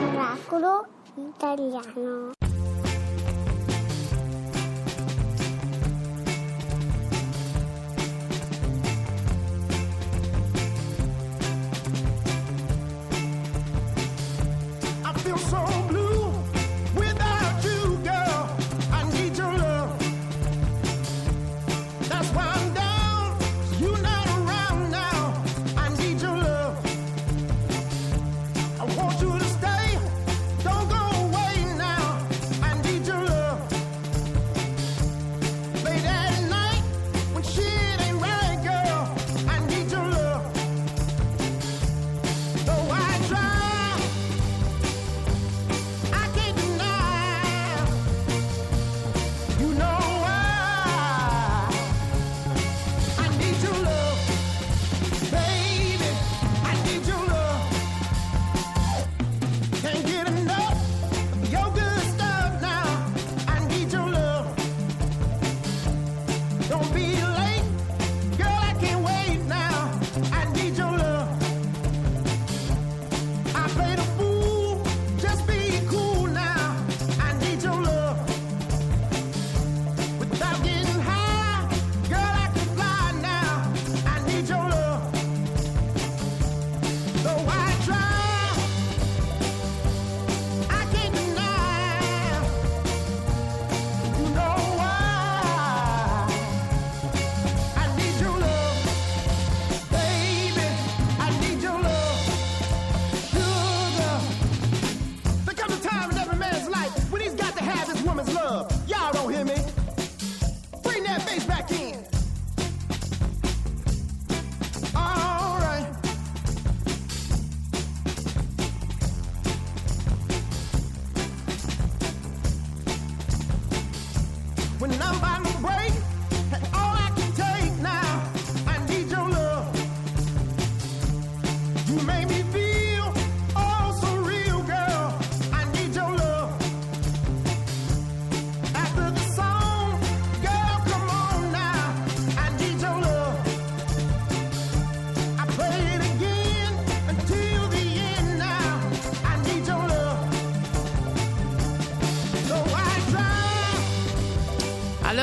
Miracolo italiano.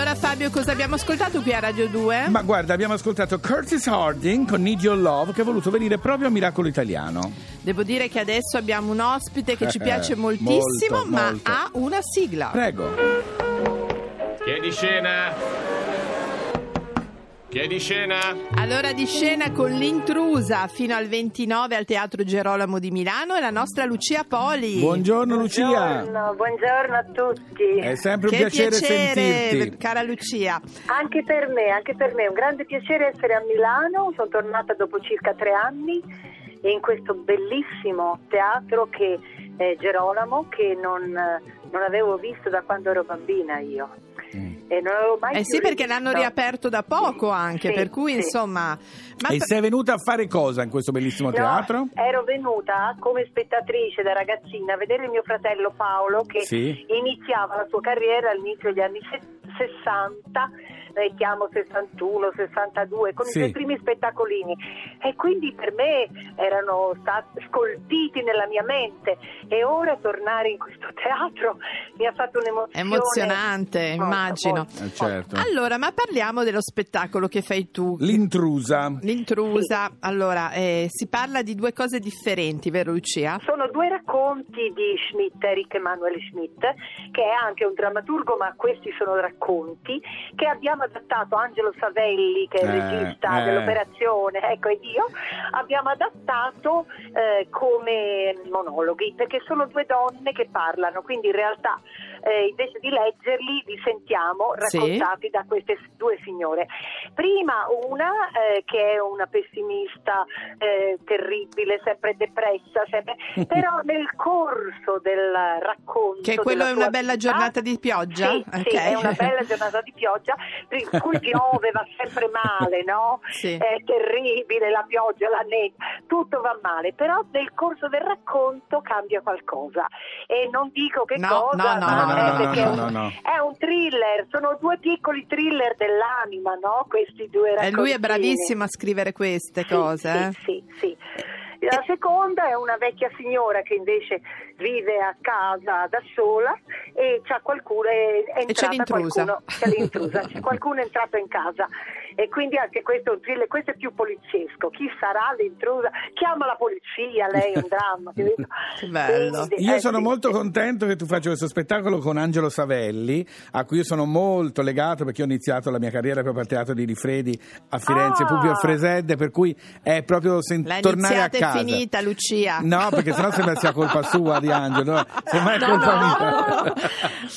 Allora Fabio, cosa abbiamo ascoltato qui a Radio 2? Ma guarda, abbiamo ascoltato Curtis Harding con Need Your Love che è voluto venire proprio a Miracolo Italiano. Devo dire che adesso abbiamo un ospite che ci Eh, piace eh, moltissimo, molto, ma molto. ha una sigla. Prego. Chiedi scena. Chiedi scena. Allora di scena con l'intrusa fino al 29 al Teatro Gerolamo di Milano e la nostra Lucia Poli. Buongiorno Lucia. Buongiorno, buongiorno a tutti. È sempre un Che piacere, piacere, sentirti. cara Lucia. Anche per me, anche per me è un grande piacere essere a Milano. Sono tornata dopo circa tre anni e in questo bellissimo teatro che è Gerolamo che non, non avevo visto da quando ero bambina io. E non avevo mai Eh sì, perché l'hanno riaperto da poco anche, Sì, per cui sì. insomma... Ma E sei venuta a fare cosa in questo bellissimo No, teatro? ero venuta come spettatrice da ragazzina a vedere mio fratello Paolo che Sì. iniziava la sua carriera all'inizio degli anni se- 60, mettiamo 61, 62, con Sì. i suoi primi spettacolini. E quindi per me erano stati scolpiti nella mia mente. E ora tornare in questo teatro mi ha fatto un'emozione. Emozionante, Molto, immagino. molto. Eh, certo. Allora, ma parliamo dello spettacolo che fai tu. L'intrusa. L'intrusa. Allora, eh, si parla di due cose differenti, vero Lucia? Sono due racconti di Schmidt, Eric Emanuel Schmidt, che è anche un drammaturgo, ma questi sono racconti che abbiamo adattato. Angelo Savelli, che è il Eh, regista eh. dell'operazione, ecco, ed io, abbiamo adattato eh, come monologhi, perché sono due donne che parlano, quindi in realtà eh, invece di leggerli li sentiamo Sì. raccontati da queste due signore. Prima una eh, che è una pessimista eh, terribile, sempre depressa, sempre- però nel corso del racconto... Che quello è una bella vita- giornata di pioggia? Sì, sì, Ok. è una bella giornata di pioggia, per cui piove, va sempre male, no? Sì. È terribile la pioggia, la neve, tutto va male, però nel corso del racconto cambia qualcosa e non dico che No, cosa, no, no, ma no, no, è no, no. è un thriller, sono due piccoli thriller dell'anima, no? Questi due E raccontini. lui è bravissimo a scrivere queste Sì, cose. eh? Sì, sì, sì. La seconda è una vecchia signora che invece vive a casa da sola e c'ha qualcuno è, è E c'è entrata l'intrusa. qualcuno, c'è l'intrusa, c'è qualcuno è entrato in casa e quindi anche questo è un thriller, questo è più poliziesco. Chi sarà l'intrusa? Chiama la polizia, lei è un dramma. bello. Quindi, Io eh, sono sì, molto contento che tu faccia questo spettacolo con Angelo Savelli, a cui io sono molto legato perché ho iniziato la mia carriera proprio al Teatro di Rifredi a Firenze, Ah! Publio Fresedde, per cui è proprio sen- tornare a iniziata è casa. finita, Lucia. No, perché sennò sembra sia colpa sua di Angelo, no, semmai è No, colpa no. mia.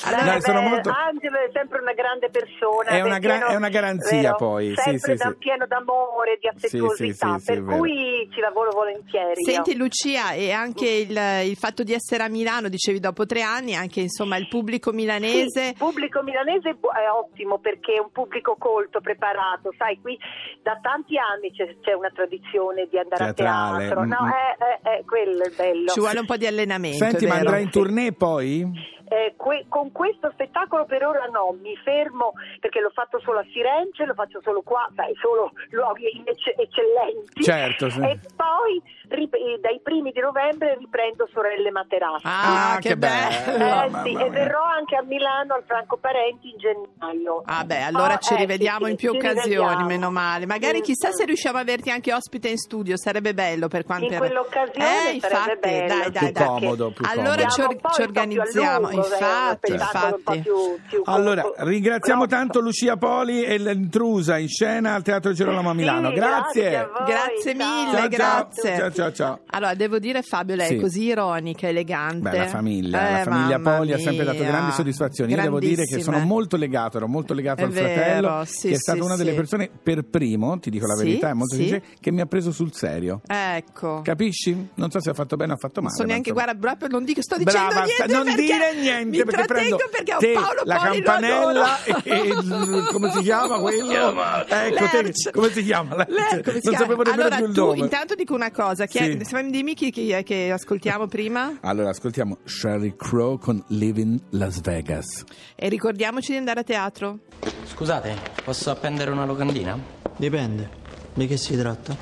Allora, No, sono beh, molto- Angelo è sempre una grande persona. È una è gra- è una garanzia, vero? poi, Sempre sì, da- sì. pieno d'amore, di affettuosità, sì, sì, è per cui ci lavoro volentieri. io. Senti Lucia, e anche il, il fatto di essere a Milano, dicevi dopo tre anni, anche insomma il pubblico milanese. Sì, il pubblico milanese è bu- è ottimo perché è un pubblico colto, preparato. Sai, qui da tanti anni c'è, c'è una tradizione di andare Teatrale, a teatro. No, mm. è, è- è quello il bello. Ci vuole un po' di allenamento. Senti, ma andrai in tournée poi? Eh, que- con questo spettacolo per ora no, mi fermo perché l'ho fatto solo a Firenze, lo faccio solo qua, sai, solo luoghi ecce- eccellenti. Certo, sì. E poi rip- eh, dai primi di novembre riprendo Sorelle Materassi. Ah, Ah, che, che bello! bello. Eh, sì, e verrò anche a Milano al Franco Parenti in gennaio. Ah beh, allora Ah, ci eh, rivediamo sì, in più occasioni, rivediamo. meno male. Magari chissà se riusciamo a averti anche ospite in studio, sarebbe bello per quanto In quell'occasione Eh, sarebbe infatti, bello. dai, dai, Più dai. comodo, più Allora comodo. ci, or- ci organizziamo, infatti, spettacolo un po' infatti. più- più Allora, corto. ringraziamo Pronto? tanto Lucia Poli e l'intrusa in scena al Teatro Girolamo a Milano. Sì, grazie. grazie a voi. Grazie mille, Ciao, ciao. grazie. Ciao, ciao, ciao. Allora, devo dire Fabio, lei Sì. è così ironica, elegante. Beh, la famiglia, Eh, la famiglia Poli ha sempre dato mia. grandi soddisfazioni. Io devo dire che sono molto legato, ero molto legato È al fratello, vero, sì, che è sì, stata una sì. delle persone per primo, ti dico la Sì, verità, è molto sì. sincero, che mi ha preso sul serio. Ecco. Capisci? Non so se ha fatto bene o ha fatto Non male. so ma neanche, guarda, proprio non dico, sto dicendo Brava, niente non dire niente mi perché prendo perché ho te, Paolo la Poli, campanella e il, come si chiama quello? Ecco te, come si chiama? Lerch. Lerch, come si non chiama? sapevo nemmeno allora, più il tu nome. intanto dico una cosa, chi è- Sì. se- dimmi chi, chi è che ascoltiamo prima Allora, ascoltiamo Sherry Crow con Living Las Vegas. e ricordiamoci di andare a teatro. Scusate, posso appendere una locandina? Dipende. Di che si tratta?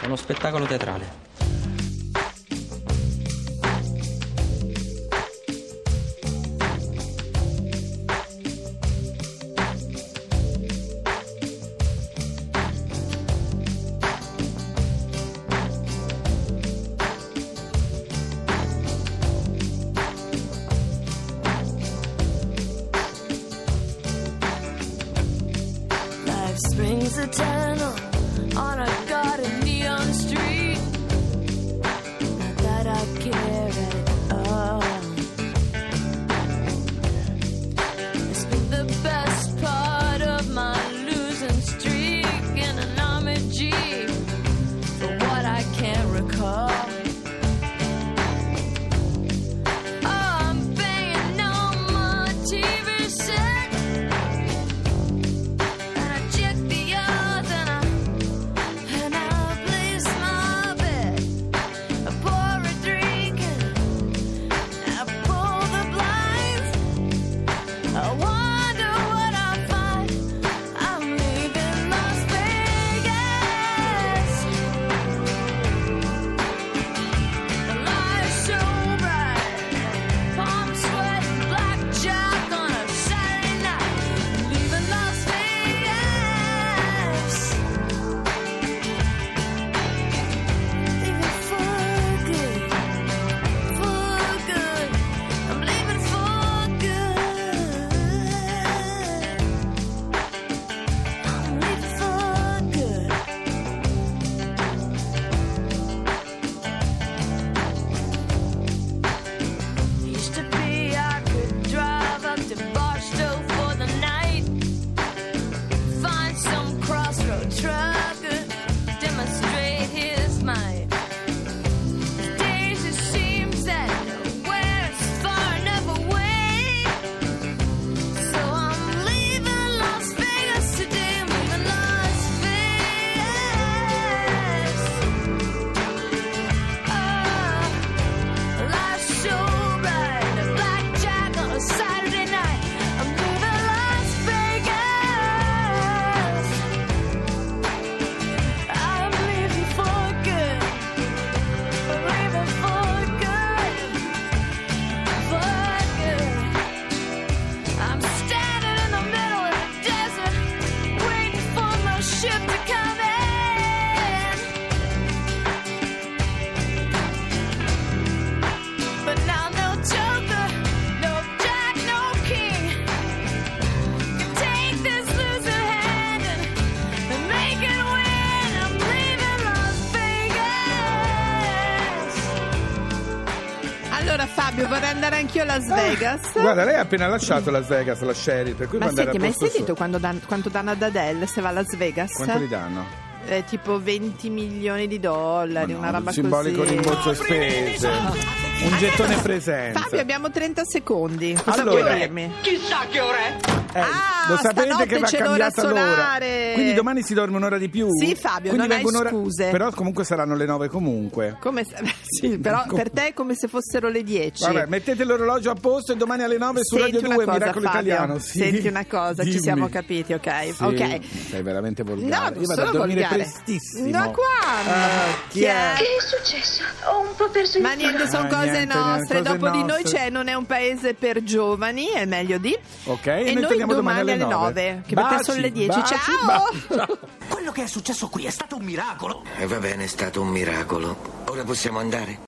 È uno spettacolo teatrale. A Las Vegas. Guarda, lei ha appena lasciato Las Vegas, la Sherry, per cui Ma può andare senti, a ma hai posto sentito suo. quando dan- quanto danno ad Adele se va a Las Vegas? Quanto gli danno? Eh, tipo 20 milioni di dollari, Ma una no, roba simbolico così. rimborso spese. Un gettone presenza. Fabio, abbiamo 30 secondi. Cosa Allora, vuoi dirmi? Chissà che ora è. Eh, Ah, lo sapete che va c'è l'ora cambiata l'ora. solare. Quindi domani si dorme un'ora di più? Sì, Fabio, Quindi non hai un'ora- scuse. Però comunque saranno le nove comunque. Come se- sì, però per te è come se fossero le 10. Vabbè, mettete l'orologio a posto e domani alle 9 su Senti Radio una 2 cosa, Miracolo Fabio. Italiano. Sì. Senti una cosa, ci Dimmi. siamo capiti, ok? Sì, ok. Sei veramente No, volgare. non Io vado a sono dormire volgare. prestissimo. Da quando? Ah, chi è? Che è successo? Ho un po' perso il Ma niente, sono Ah, cose niente, nostre. niente, cose Dopo di noi nostre. c'è Non è un paese per giovani, è meglio di. Ok, E, e noi noi torniamo domani alle alle 9. 9, che per te Baci, sono le 10. baci, Ciao! baci, ciao. Quello che è successo qui è stato un miracolo. E va bene, è stato un miracolo. Ora possiamo andare?